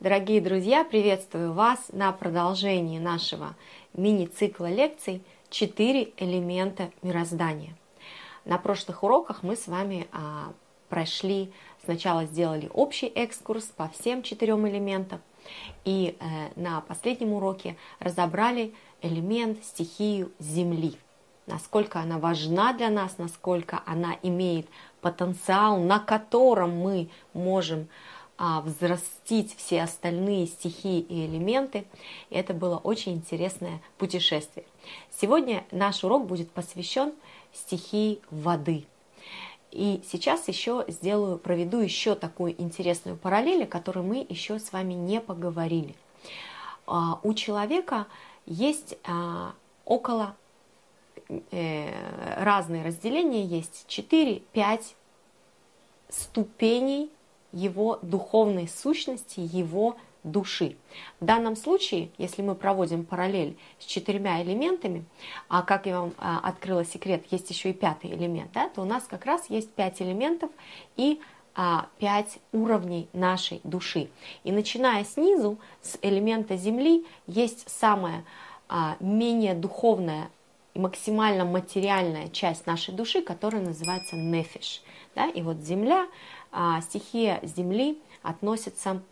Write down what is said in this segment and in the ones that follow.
Дорогие друзья, приветствую вас на продолжении нашего мини-цикла лекций «Четыре элемента мироздания». На прошлых уроках мы с вами а, прошли, сначала сделали общий экскурс по всем четырем элементам, и э, на последнем уроке разобрали элемент, стихию Земли. Насколько она важна для нас, насколько она имеет потенциал, на котором мы можем а, взрастить все остальные стихии и элементы. И это было очень интересное путешествие. Сегодня наш урок будет посвящен стихии воды. И сейчас еще сделаю, проведу еще такую интересную параллель, о которой мы еще с вами не поговорили. А, у человека есть а, около разные разделения, есть 4-5 ступеней его духовной сущности, его души. В данном случае, если мы проводим параллель с четырьмя элементами, а как я вам а, открыла секрет, есть еще и пятый элемент, да, то у нас как раз есть пять элементов и а, пять уровней нашей души. И начиная снизу, с элемента Земли, есть самая а, менее духовная и максимально материальная часть нашей души, которая называется нефиш. Да? И вот Земля, стихия Земли относится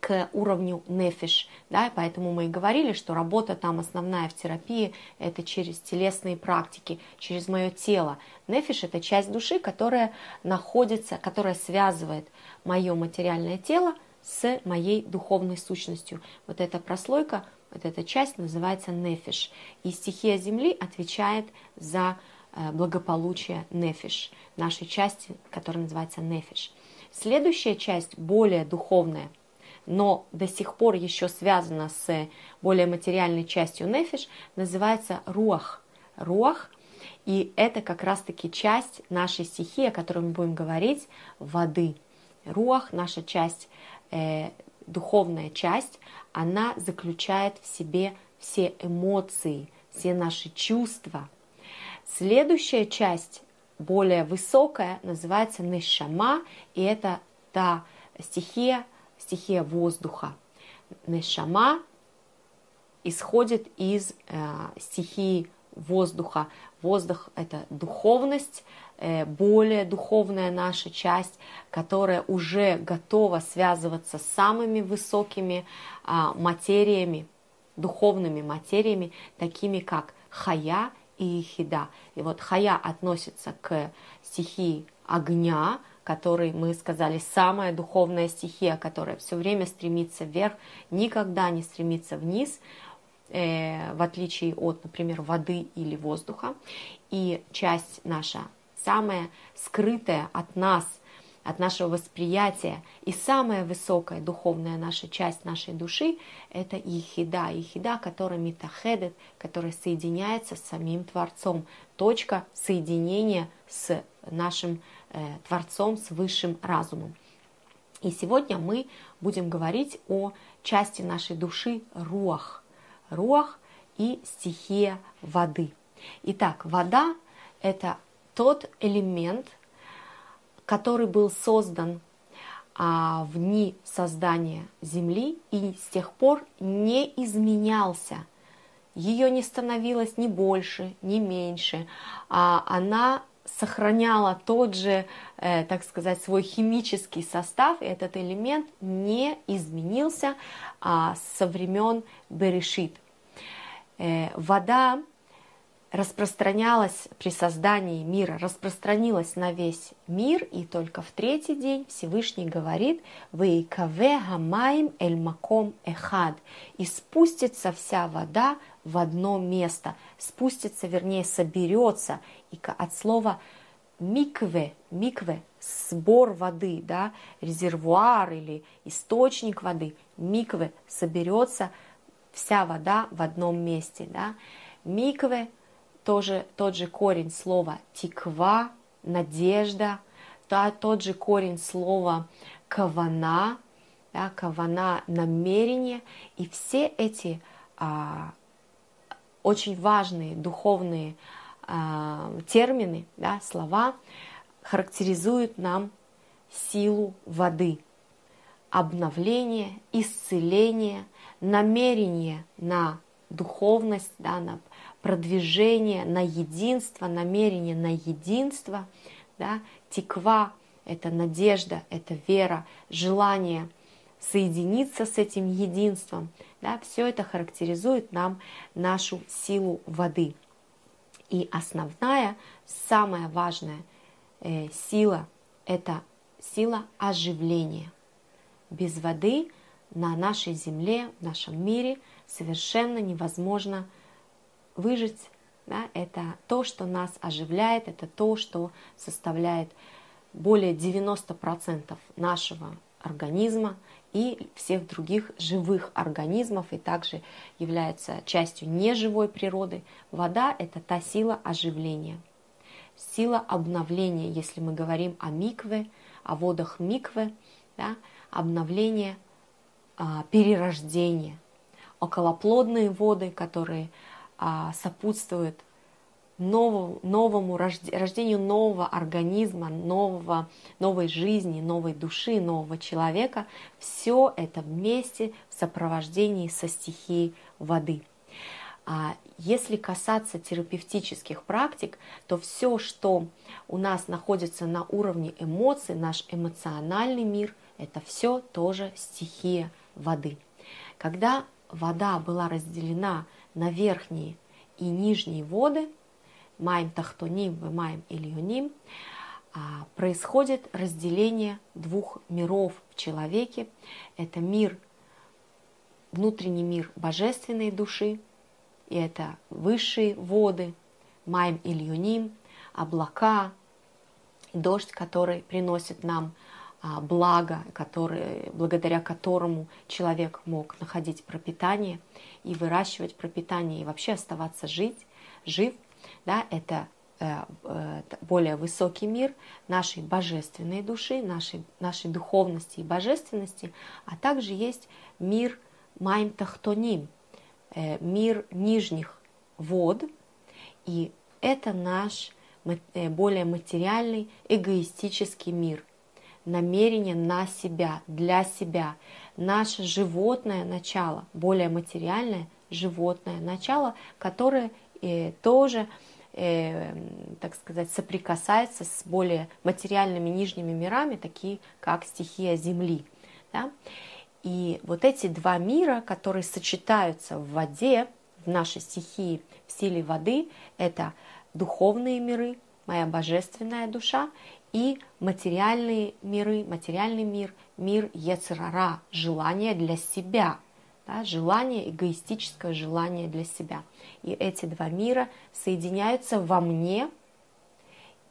к уровню нефиш, да, поэтому мы и говорили, что работа там основная в терапии – это через телесные практики, через мое тело. Нефиш – это часть души, которая находится, которая связывает мое материальное тело с моей духовной сущностью. Вот эта прослойка, вот эта часть называется нефиш. И стихия Земли отвечает за э, благополучие нефиш, нашей части, которая называется нефиш. Следующая часть, более духовная, но до сих пор еще связана с более материальной частью нефиш, называется руах. Руах, и это как раз-таки часть нашей стихии, о которой мы будем говорить, воды. Руах, наша часть, э, духовная часть, она заключает в себе все эмоции, все наши чувства. Следующая часть, более высокая, называется нешама, и это та стихия, стихия воздуха. Нешама исходит из э, стихии воздуха. Воздух – это духовность, более духовная наша часть, которая уже готова связываться с самыми высокими э, материями, духовными материями, такими как хая и хида. И вот хая относится к стихии огня, который, мы сказали, самая духовная стихия, которая все время стремится вверх, никогда не стремится вниз, э, в отличие от, например, воды или воздуха. И часть наша, самая скрытая от нас, от нашего восприятия, и самая высокая духовная наша часть нашей души – это Ехида. Ехида, которая метахедет, которая соединяется с самим Творцом. Точка соединения с нашим Э, Творцом, с высшим разумом. И сегодня мы будем говорить о части нашей души руах. Руах и стихия воды. Итак, вода – это тот элемент, который был создан а, в дни создания Земли и с тех пор не изменялся. Ее не становилось ни больше, ни меньше. А она сохраняла тот же, э, так сказать, свой химический состав, и этот элемент не изменился а, со времен Берешит. Э, вода распространялась при создании мира, распространилась на весь мир, и только в третий день Всевышний говорит «Вейкаве гамаим эль маком эхад» и спустится вся вода в одно место, спустится, вернее, соберется, и от слова микве, микве, сбор воды, да, резервуар или источник воды, микве, соберется вся вода в одном месте, да. Микве тоже тот же корень слова тиква, надежда, да, тот же корень слова кавана, да, кавана намерение, и все эти а, очень важные духовные а, термины, да, слова характеризуют нам силу воды. Обновление, исцеление, намерение на духовность, да, на продвижение, на единство, намерение на единство, да, теква – это надежда, это вера, желание соединиться с этим единством, да, все это характеризует нам нашу силу воды. И основная, самая важная э, сила – это сила оживления. Без воды на нашей земле, в нашем мире совершенно невозможно выжить. Да? Это то, что нас оживляет, это то, что составляет более 90% нашего организма и всех других живых организмов, и также является частью неживой природы. Вода – это та сила оживления, сила обновления, если мы говорим о микве, о водах микве, да, обновление, а, перерождение, околоплодные воды, которые а, сопутствуют новому, новому рождению нового организма, нового, новой жизни, новой души, нового человека. Все это вместе в сопровождении со стихией воды. А если касаться терапевтических практик, то все, что у нас находится на уровне эмоций, наш эмоциональный мир, это все тоже стихия воды. Когда вода была разделена на верхние и нижние воды, Маем Тахтоним Маем Ильюним, а, происходит разделение двух миров в человеке. Это мир, внутренний мир божественной души, и это высшие воды, Маем Ильюним, облака, дождь, который приносит нам благо, который, благодаря которому человек мог находить пропитание и выращивать пропитание, и вообще оставаться жить, жив – да, это э, э, более высокий мир нашей божественной души, нашей, нашей духовности и божественности, а также есть мир Майм Тахтоним, э, мир нижних вод, и это наш более материальный, эгоистический мир, намерение на себя, для себя, наше животное начало, более материальное животное начало, которое тоже э, так сказать, соприкасается с более материальными нижними мирами, такие как стихия Земли. Да? И вот эти два мира, которые сочетаются в воде, в нашей стихии, в силе воды, это духовные миры, моя божественная душа, и материальные миры, материальный мир, мир Ецерара, желание для себя – да, желание, эгоистическое желание для себя. И эти два мира соединяются во мне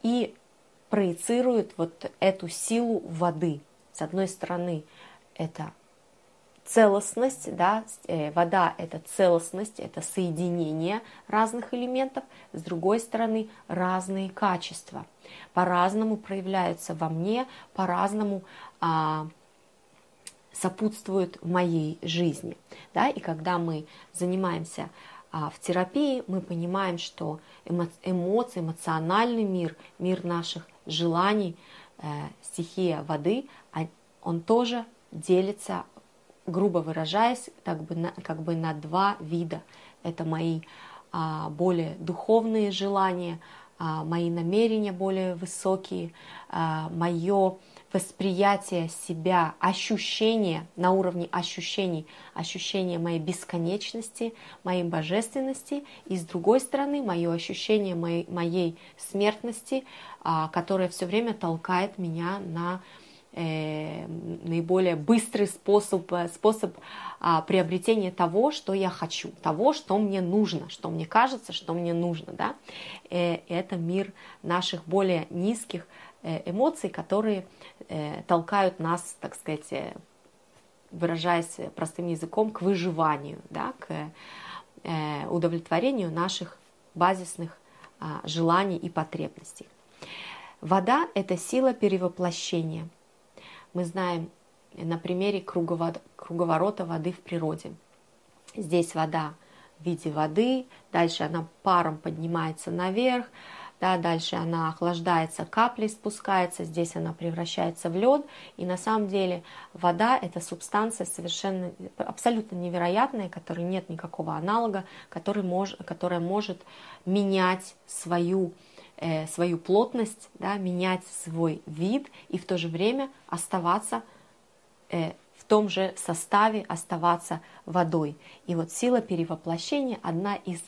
и проецируют вот эту силу воды. С одной стороны, это целостность, да, э, вода это целостность, это соединение разных элементов, с другой стороны разные качества, по-разному проявляются во мне, по-разному а, сопутствуют моей жизни. Да? И когда мы занимаемся а, в терапии, мы понимаем, что эмо эмоции, эмоциональный мир, мир наших желаний, э, стихия воды, а, он тоже делится, грубо выражаясь, как бы на, как бы на два вида. Это мои а, более духовные желания, а, мои намерения более высокие, а, мое восприятие себя, ощущение на уровне ощущений, ощущение моей бесконечности, моей божественности, и с другой стороны мое ощущение моей, моей смертности, а, которое все время толкает меня на э, наиболее быстрый способ, э, способ а, приобретения того, что я хочу, того, что мне нужно, что мне кажется, что мне нужно. Да? Э, это мир наших более низких Э, эмоций, которые э, толкают нас, так сказать, э, выражаясь простым языком, к выживанию, да, к удовлетворению наших базисных а, желаний и потребностей. Вода – это сила перевоплощения. Мы знаем на примере круговорота воды в природе. Здесь вода в виде воды, дальше она паром поднимается наверх, да, дальше она охлаждается, капли спускается, здесь она превращается в лед, и на самом деле вода это субстанция совершенно абсолютно невероятная, которой нет никакого аналога, который мож, которая может менять свою э, свою плотность, да, менять свой вид и в то же время оставаться э, в том же составе, оставаться водой. И вот сила перевоплощения одна из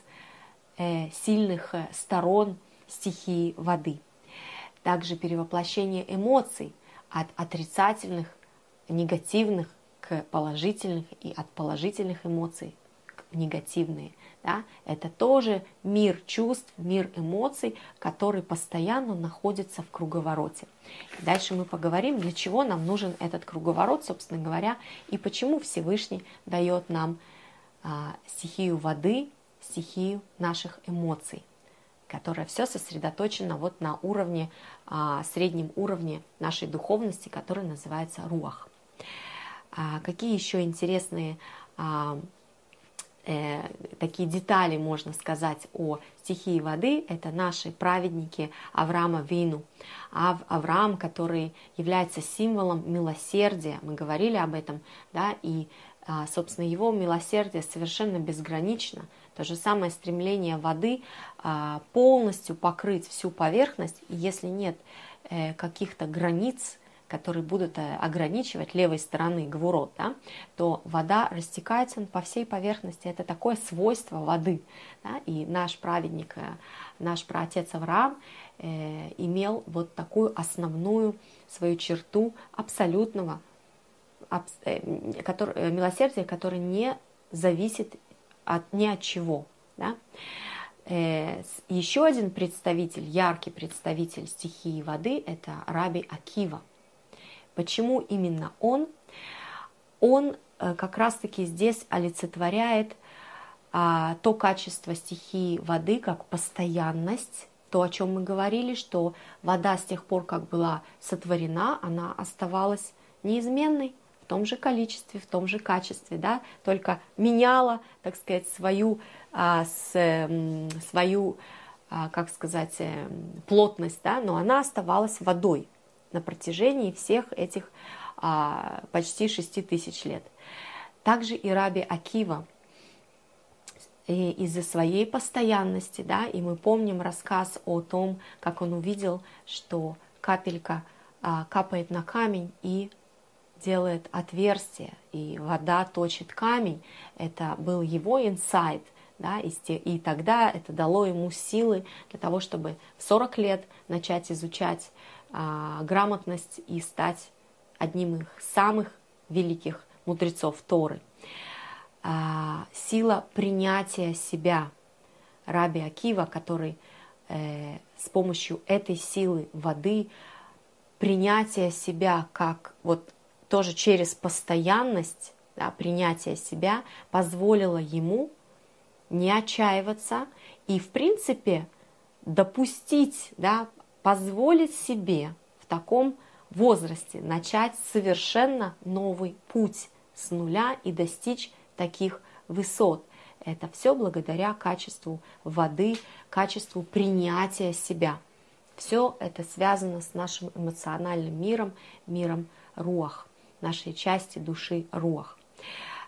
э, сильных э, сторон стихии воды. Также перевоплощение эмоций от отрицательных, негативных к положительных и от положительных эмоций к негативные. Да? Это тоже мир чувств, мир эмоций, который постоянно находится в круговороте. Дальше мы поговорим, для чего нам нужен этот круговорот, собственно говоря, и почему Всевышний дает нам а, стихию воды, стихию наших эмоций которая все сосредоточена вот на уровне, а, среднем уровне нашей духовности, который называется руах. А, какие еще интересные а, э, такие детали можно сказать о стихии воды, это наши праведники Авраама Вину. Ав, Авраам, который является символом милосердия, мы говорили об этом, да, и, а, собственно, его милосердие совершенно безгранично. То же самое стремление воды а, полностью покрыть всю поверхность, если нет э, каких-то границ, которые будут э, ограничивать левой стороны гвурот, да, то вода растекается по всей поверхности. Это такое свойство воды. Да, и наш праведник, э, наш праотец Авраам э, имел вот такую основную свою черту абсолютного абс, э, который, э, милосердия, которое не зависит от, ни от чего. Да? Еще один представитель, яркий представитель стихии воды – это Раби Акива. Почему именно он? Он э, как раз-таки здесь олицетворяет а, то качество стихии воды, как постоянность, то, о чем мы говорили, что вода с тех пор, как была сотворена, она оставалась неизменной в том же количестве, в том же качестве, да, только меняла, так сказать, свою, а, с, свою а, как сказать, э, плотность, да, но она оставалась водой на протяжении всех этих а, почти шести тысяч лет. Также и Раби Акива из-за своей постоянности, да, и мы помним рассказ о том, как он увидел, что капелька а, капает на камень и делает отверстие, и вода точит камень. Это был его инсайт, да, и, и тогда это дало ему силы для того, чтобы в 40 лет начать изучать а, грамотность и стать одним из самых великих мудрецов Торы. А, сила принятия себя. Раби Акива, который э, с помощью этой силы воды, принятия себя как вот тоже через постоянность, да, принятия себя позволило ему не отчаиваться и, в принципе, допустить, да, позволить себе в таком возрасте начать совершенно новый путь с нуля и достичь таких высот. Это все благодаря качеству воды, качеству принятия себя. Все это связано с нашим эмоциональным миром, миром руах, нашей части души руах.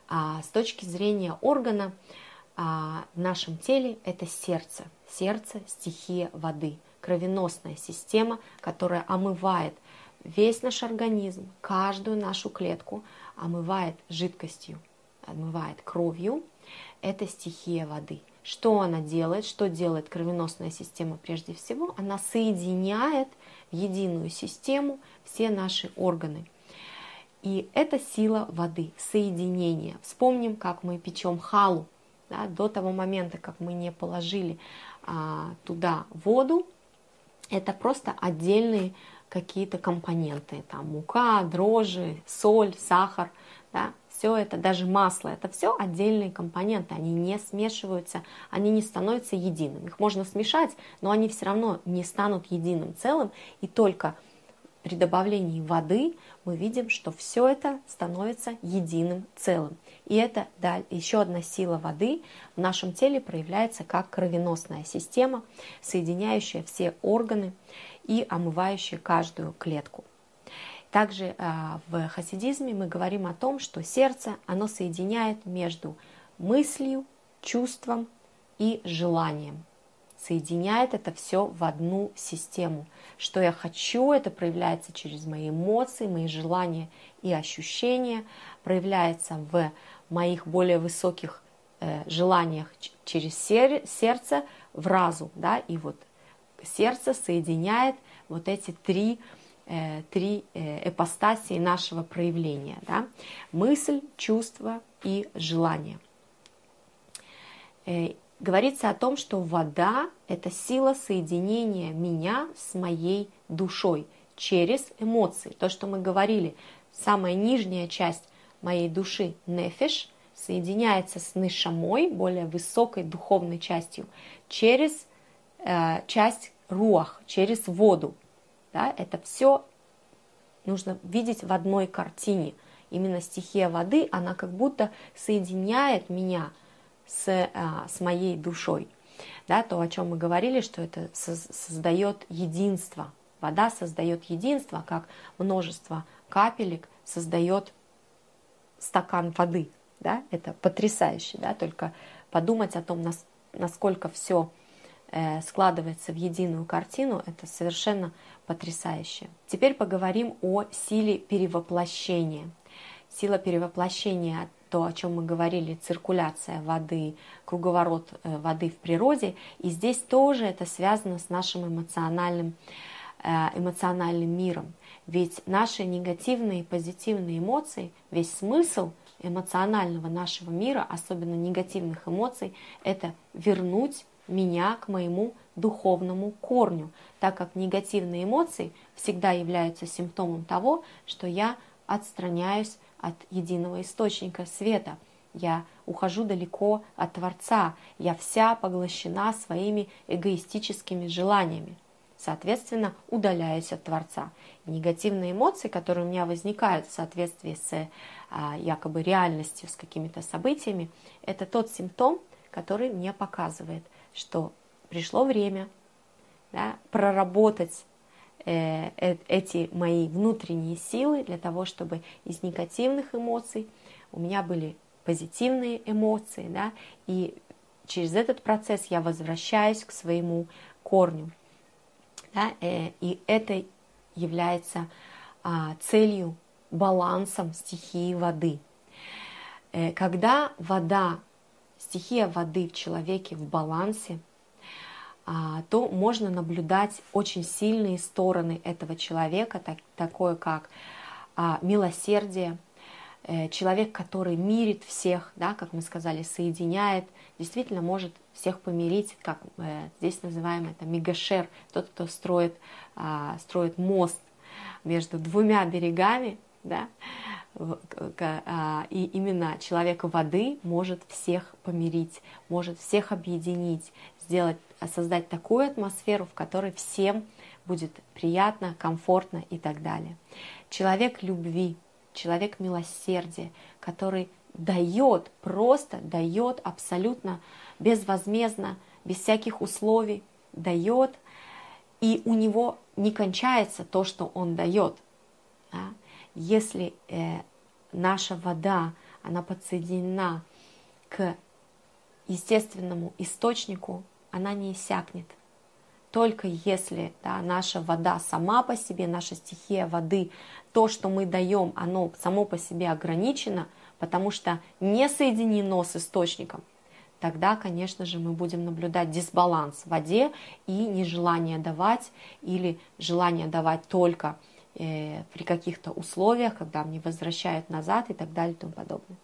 А с точки зрения органа а, в нашем теле это сердце. Сердце – стихия воды – кровеносная система, которая омывает весь наш организм, каждую нашу клетку, омывает жидкостью, омывает кровью. Это стихия воды. Что она делает? Что делает кровеносная система прежде всего? Она соединяет в единую систему все наши органы. И это сила воды, соединение. Вспомним, как мы печем халу. Да, до того момента, как мы не положили а, туда воду, это просто отдельные какие-то компоненты, там мука, дрожжи, соль, сахар, да, все это, даже масло, это все отдельные компоненты, они не смешиваются, они не становятся единым. Их можно смешать, но они все равно не станут единым целым, и только при добавлении воды мы видим, что все это становится единым целым. И это да, еще одна сила воды в нашем теле проявляется как кровеносная система, соединяющая все органы и омывающая каждую клетку. Также а, в хасидизме мы говорим о том, что сердце, оно соединяет между мыслью, чувством и желанием. Соединяет это все в одну систему. Что я хочу, это проявляется через мои эмоции, мои желания и ощущения, проявляется в моих более высоких э, желаниях через сердце в разум. Да? И вот сердце соединяет вот эти три Э, три эпостасии нашего проявления. Да? Мысль, чувство и желание. Э, говорится о том, что вода – это сила соединения меня с моей душой через эмоции. То, что мы говорили, самая нижняя часть моей души, нефиш, соединяется с нишамой, более высокой духовной частью, через э, часть руах, через воду. Да? Это все нужно видеть в одной картине. Именно стихия воды, она как будто соединяет меня с, а, с моей душой. Да, то, о чем мы говорили, что это создает единство. Вода создает единство, как множество капелек создает стакан воды. Да? Это потрясающе. Да? Только подумать о том, насколько все Э, складывается в единую картину, это совершенно потрясающе. Теперь поговорим о силе перевоплощения. Сила перевоплощения, то, о чем мы говорили, циркуляция воды, круговорот э, воды в природе. И здесь тоже это связано с нашим эмоциональным, э, эмоциональным миром. Ведь наши негативные и позитивные эмоции, весь смысл эмоционального нашего мира, особенно негативных эмоций, это вернуть меня к моему духовному корню, так как негативные эмоции всегда являются симптомом того, что я отстраняюсь от единого источника света. Я ухожу далеко от Творца, я вся поглощена своими эгоистическими желаниями. Соответственно, удаляюсь от Творца. негативные эмоции, которые у меня возникают в соответствии с а, якобы реальностью, с какими-то событиями, это тот симптом, который мне показывает – что пришло время да, проработать э, э, эти мои внутренние силы для того, чтобы из негативных эмоций у меня были позитивные эмоции, да, и через этот процесс я возвращаюсь к своему корню. Да, э, и это является а, целью, балансом стихии воды. Э, когда вода стихия воды в человеке в балансе, а, то можно наблюдать очень сильные стороны этого человека, так, такое как а, милосердие, э, человек, который мирит всех, да, как мы сказали, соединяет, действительно может всех помирить, как э, здесь называем это мегашер, тот, кто строит, а, строит мост между двумя берегами, да, а, и именно человек воды может всех помирить, может всех объединить, сделать, создать такую атмосферу, в которой всем будет приятно, комфортно и так далее. Человек любви, человек милосердия, который дает, просто дает абсолютно безвозмездно, без всяких условий, дает, и у него не кончается то, что он дает. Да? если э, наша вода, она подсоединена к естественному источнику, она не иссякнет. Только если да, наша вода сама по себе, наша стихия воды, то, что мы даем, оно само по себе ограничено, потому что не соединено с источником, тогда, конечно же, мы будем наблюдать дисбаланс в воде и нежелание давать или желание давать только э, при каких-то условиях, когда мне возвращают назад и так далее и тому подобное.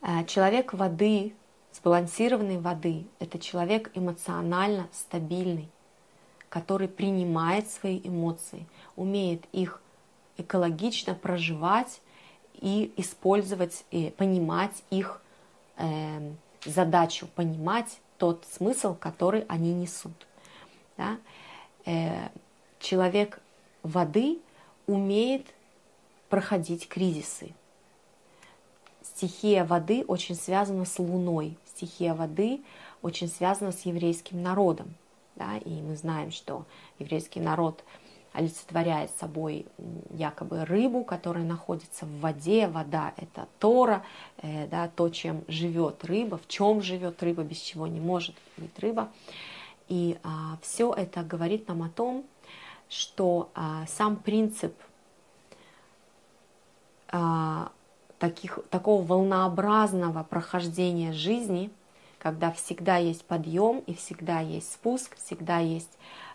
Э, человек воды, сбалансированной воды, это человек эмоционально стабильный, который принимает свои эмоции, умеет их экологично проживать и использовать, и понимать их э, задачу, понимать тот смысл, который они несут. Да? Э, человек воды умеет проходить кризисы. Стихия воды очень связана с Луной. Стихия воды очень связана с еврейским народом. Да? И мы знаем, что еврейский народ олицетворяет собой якобы рыбу, которая находится в воде. Вода – это Тора, э, да, то, чем живет рыба, в чем живет рыба, без чего не может быть рыба. И а, все это говорит нам о том, что а, сам принцип а, таких, такого волнообразного прохождения жизни, когда всегда есть подъем и всегда есть спуск, всегда есть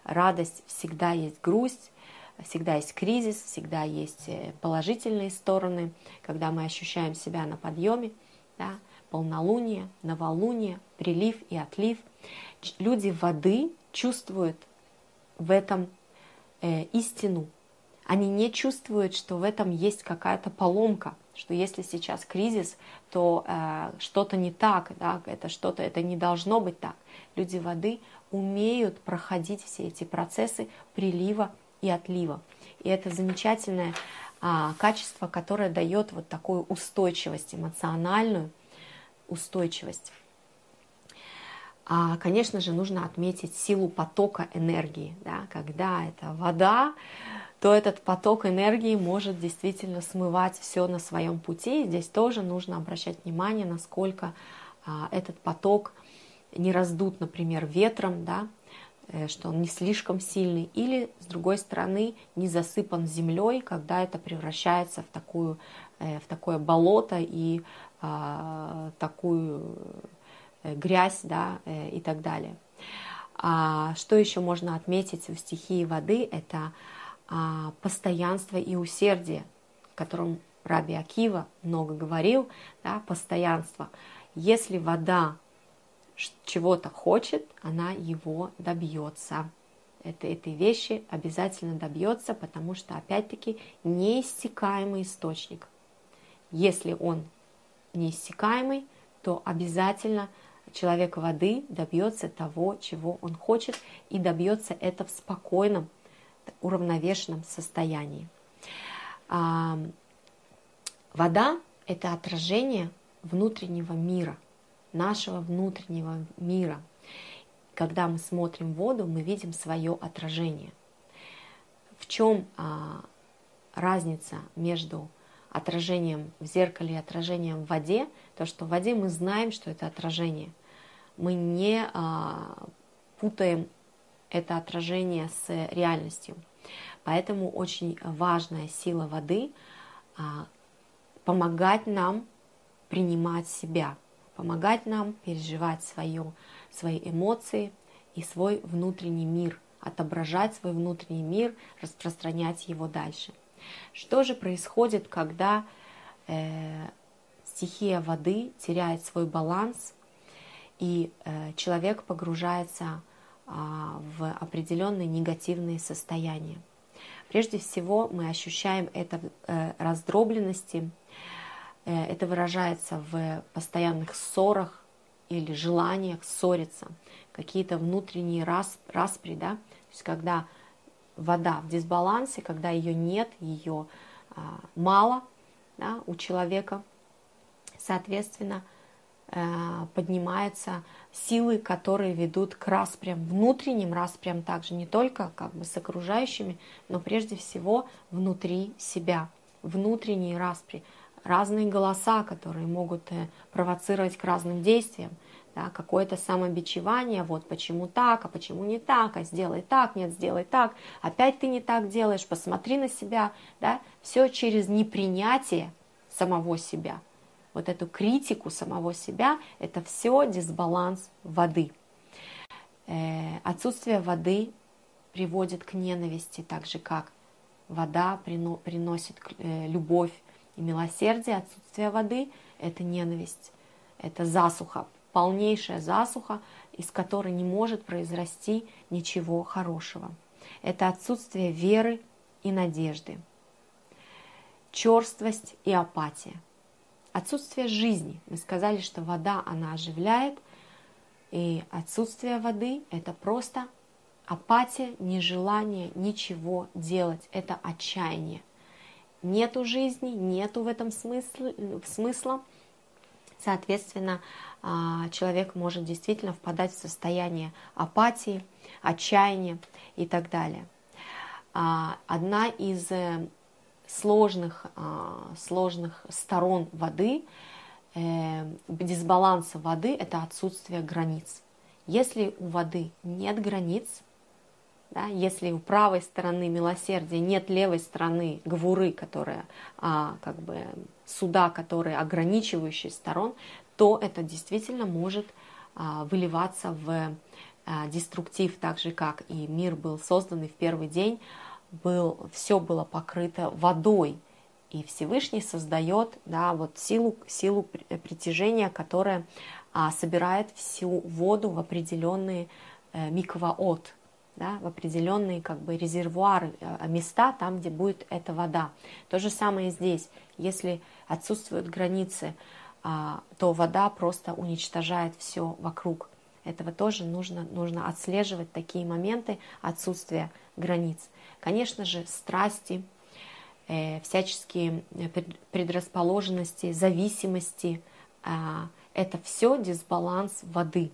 радость, всегда есть грусть, всегда есть кризис, всегда есть э, положительные стороны, когда мы ощущаем себя на подъеме, да, полнолуние, новолуние, прилив и отлив. Люди воды чувствуют в этом э, истину. Они не чувствуют, что в этом есть какая-то поломка, что если сейчас кризис, то э, что-то не так, да, это что-то, это не должно быть так. Люди воды умеют проходить все эти процессы прилива и отлива. И это замечательное а, качество, которое дает вот такую устойчивость, эмоциональную устойчивость. А, конечно же, нужно отметить силу потока энергии. Да? Когда это вода, то этот поток энергии может действительно смывать все на своем пути. И здесь тоже нужно обращать внимание, насколько а, этот поток не раздут, например, ветром, да, э, что он не слишком сильный, или, с другой стороны, не засыпан землей, когда это превращается в, такую, э, в такое болото и а, такую э, грязь да, и так далее. А что еще можно отметить в стихии воды? Это постоянство и усердие, о котором Раби Акива много говорил, да, постоянство. Если вода чего-то хочет, она его добьется. Это, этой вещи обязательно добьется, потому что, опять-таки, неиссякаемый источник. Если он неиссякаемый, то обязательно человек воды добьется того, чего он хочет, и добьется это в спокойном, уравновешенном состоянии. А, вода – это отражение внутреннего мира – нашего внутреннего мира. Когда мы смотрим воду, мы видим свое отражение. В чем а, разница между отражением в зеркале и отражением в воде? То, что в воде мы знаем, что это отражение. Мы не а, путаем это отражение с реальностью. Поэтому очень важная сила воды а, помогать нам принимать себя – помогать нам переживать свое, свои эмоции и свой внутренний мир, отображать свой внутренний мир, распространять его дальше. Что же происходит, когда э, стихия воды теряет свой баланс и э, человек погружается э, в определенные негативные состояния? Прежде всего мы ощущаем это э, раздробленности, Э, это выражается в постоянных ссорах или желаниях ссориться, какие-то внутренние распри, да, то есть когда вода в дисбалансе, когда ее нет, ее а, мало да, у человека, соответственно, поднимаются силы, которые ведут к распрям, внутренним распрям также, не только как бы с окружающими, но прежде всего внутри себя, внутренние распри, разные голоса, которые могут э, провоцировать к разным действиям. Да, какое-то самобичевание, вот почему так, а почему не так, а сделай так, нет, сделай так, опять ты не так делаешь, посмотри на себя, да, все через непринятие самого себя. Вот эту критику самого себя, это все дисбаланс воды. Э, отсутствие воды приводит к ненависти, так же как вода прино, приносит э, любовь, и милосердие, отсутствие воды – это ненависть, это засуха, полнейшая засуха, из которой не может произрасти ничего хорошего. Это отсутствие веры и надежды, черствость и апатия, отсутствие жизни. Мы сказали, что вода, она оживляет, и отсутствие воды – это просто апатия, нежелание ничего делать. Это отчаяние. Нету жизни, нету в этом смысла, смысла. Соответственно, а, человек может действительно впадать в состояние апатии, отчаяния и так далее. А, одна из э, сложных, а, сложных сторон воды, э, дисбаланса воды, это отсутствие границ. Если у воды нет границ, да, если у правой стороны милосердия нет левой стороны гвуры, которая а, как бы суда, которые ограничивающие сторон, то это действительно может а, выливаться в а, деструктив, так же как и мир был создан и в первый день был, все было покрыто водой, и Всевышний создает да, вот силу, силу притяжения, которая а, собирает всю воду в определенные э, микваот, да, в определенные как бы резервуары, э, места, там, где будет эта вода. То же самое здесь. Если отсутствуют границы, а, то вода просто уничтожает все вокруг. Этого тоже нужно, нужно отслеживать такие моменты отсутствия границ. Конечно же, страсти, э, всяческие э, предрасположенности, зависимости, э, это все дисбаланс воды.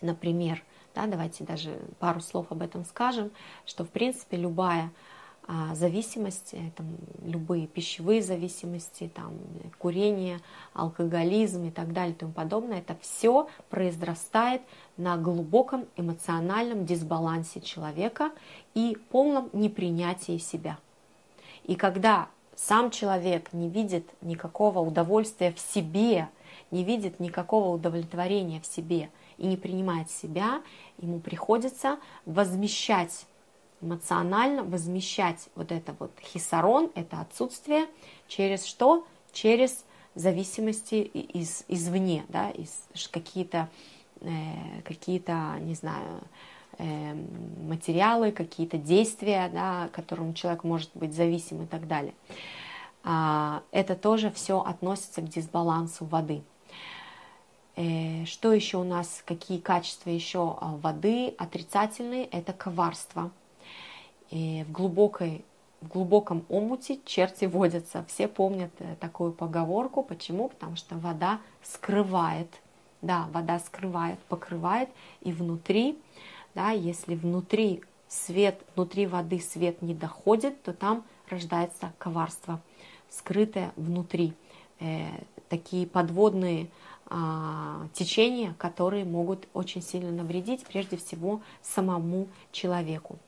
Например, да, давайте даже пару слов об этом скажем, что в принципе любая зависимости, там, любые пищевые зависимости, там, курение, алкоголизм и так далее и тому подобное, это все произрастает на глубоком эмоциональном дисбалансе человека и полном непринятии себя. И когда сам человек не видит никакого удовольствия в себе, не видит никакого удовлетворения в себе и не принимает себя, ему приходится возмещать эмоционально возмещать вот это вот хисарон, это отсутствие, через что? Через зависимости из, извне, да, из какие-то, э, какие-то, не знаю, э, материалы, какие-то действия, да, которым человек может быть зависим и так далее. А, это тоже все относится к дисбалансу воды. Э, что еще у нас, какие качества еще а, воды отрицательные? Это коварство – и в, глубокой, в глубоком омуте черти водятся. Все помнят э, такую поговорку. Почему? Потому что вода скрывает. Да, вода скрывает, покрывает. И внутри, да, если внутри свет, внутри воды свет не доходит, то там рождается коварство, скрытое внутри. Э, такие подводные а, течения, которые могут очень сильно навредить прежде всего самому человеку.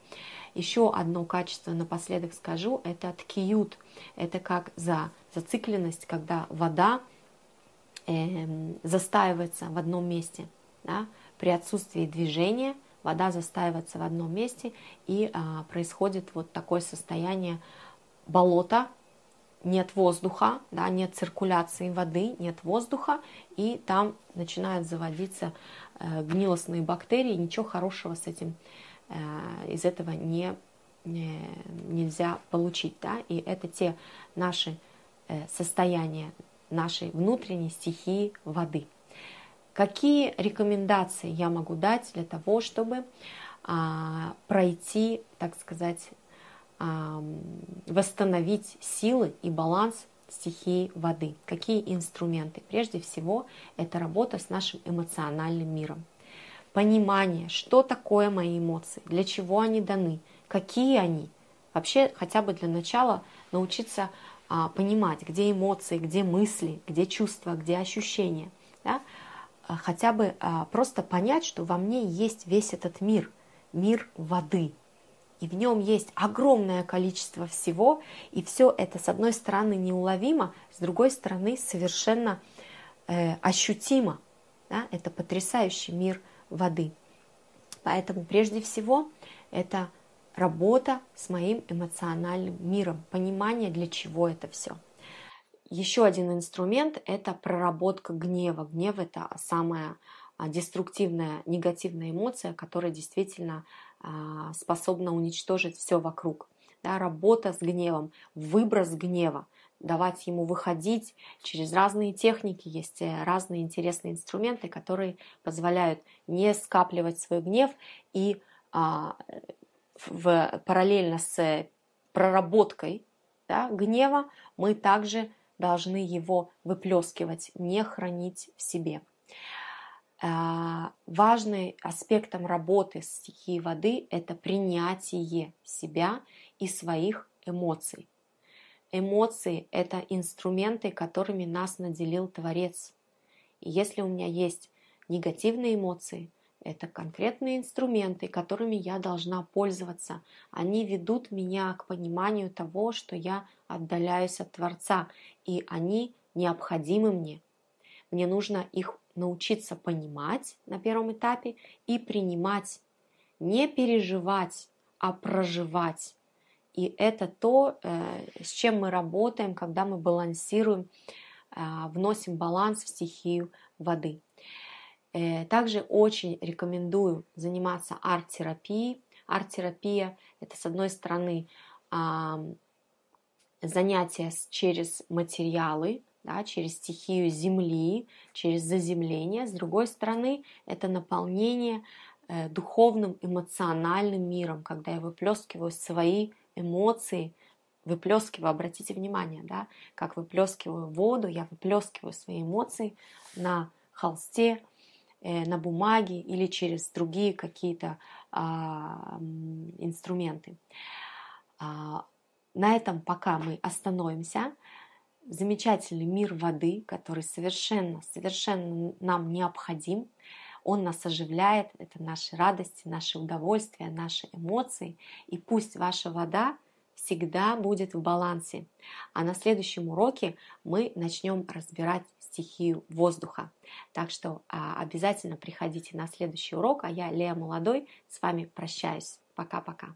Еще одно качество напоследок скажу, это ткиют. Это как за зацикленность, когда вода э, застаивается в одном месте. Да? При отсутствии движения вода застаивается в одном месте и а, происходит вот такое состояние болота, нет воздуха, да, нет циркуляции воды, нет воздуха, и там начинают заводиться э, гнилостные бактерии, ничего хорошего с этим Э, из этого не, не, нельзя получить. Да? И это те наши э, состояния, нашей внутренней стихии воды. Какие рекомендации я могу дать для того, чтобы а, пройти, так сказать, а, восстановить силы и баланс стихии воды? Какие инструменты? Прежде всего, это работа с нашим эмоциональным миром понимание, что такое мои эмоции, для чего они даны, какие они. Вообще, хотя бы для начала научиться а, понимать, где эмоции, где мысли, где чувства, где ощущения. Да? А, хотя бы а, просто понять, что во мне есть весь этот мир, мир воды. И в нем есть огромное количество всего, и все это, с одной стороны, неуловимо, с другой стороны, совершенно э, ощутимо. Да? Это потрясающий мир воды. Поэтому прежде всего это работа с моим эмоциональным миром, понимание, для чего это все. Еще один инструмент – это проработка гнева. Гнев – это самая а, деструктивная, негативная эмоция, которая действительно а, способна уничтожить все вокруг. Да, работа с гневом, выброс гнева – давать ему выходить через разные техники. Есть э, разные интересные инструменты, которые позволяют не скапливать свой гнев и а, в, параллельно с проработкой да, гнева, мы также должны его выплескивать, не хранить в себе. А, важный аспектом работы с стихией воды – это принятие себя и своих эмоций. Эмоции – это инструменты, которыми нас наделил Творец. И если у меня есть негативные эмоции, это конкретные инструменты, которыми я должна пользоваться. Они ведут меня к пониманию того, что я отдаляюсь от Творца, и они необходимы мне. Мне нужно их научиться понимать на первом этапе и принимать, не переживать, а проживать. И это то, э, с чем мы работаем, когда мы балансируем, э, вносим баланс в стихию воды. Э, также очень рекомендую заниматься арт-терапией. Арт-терапия – это, с одной стороны, занятия через материалы, да, через стихию земли, через заземление. С другой стороны, это наполнение духовным, эмоциональным миром, когда я выплескиваю свои эмоции, выплескиваю, обратите внимание, да, как выплескиваю воду, я выплескиваю свои эмоции на холсте, э, на бумаге или через другие какие-то а, инструменты. А, на этом пока мы остановимся. Замечательный мир воды, который совершенно, совершенно нам необходим. Он нас оживляет, это наши радости, наши удовольствия, наши эмоции. И пусть ваша вода всегда будет в балансе. А на следующем уроке мы начнем разбирать стихию воздуха. Так что а, обязательно приходите на следующий урок, а я, Лея Молодой, с вами прощаюсь. Пока-пока.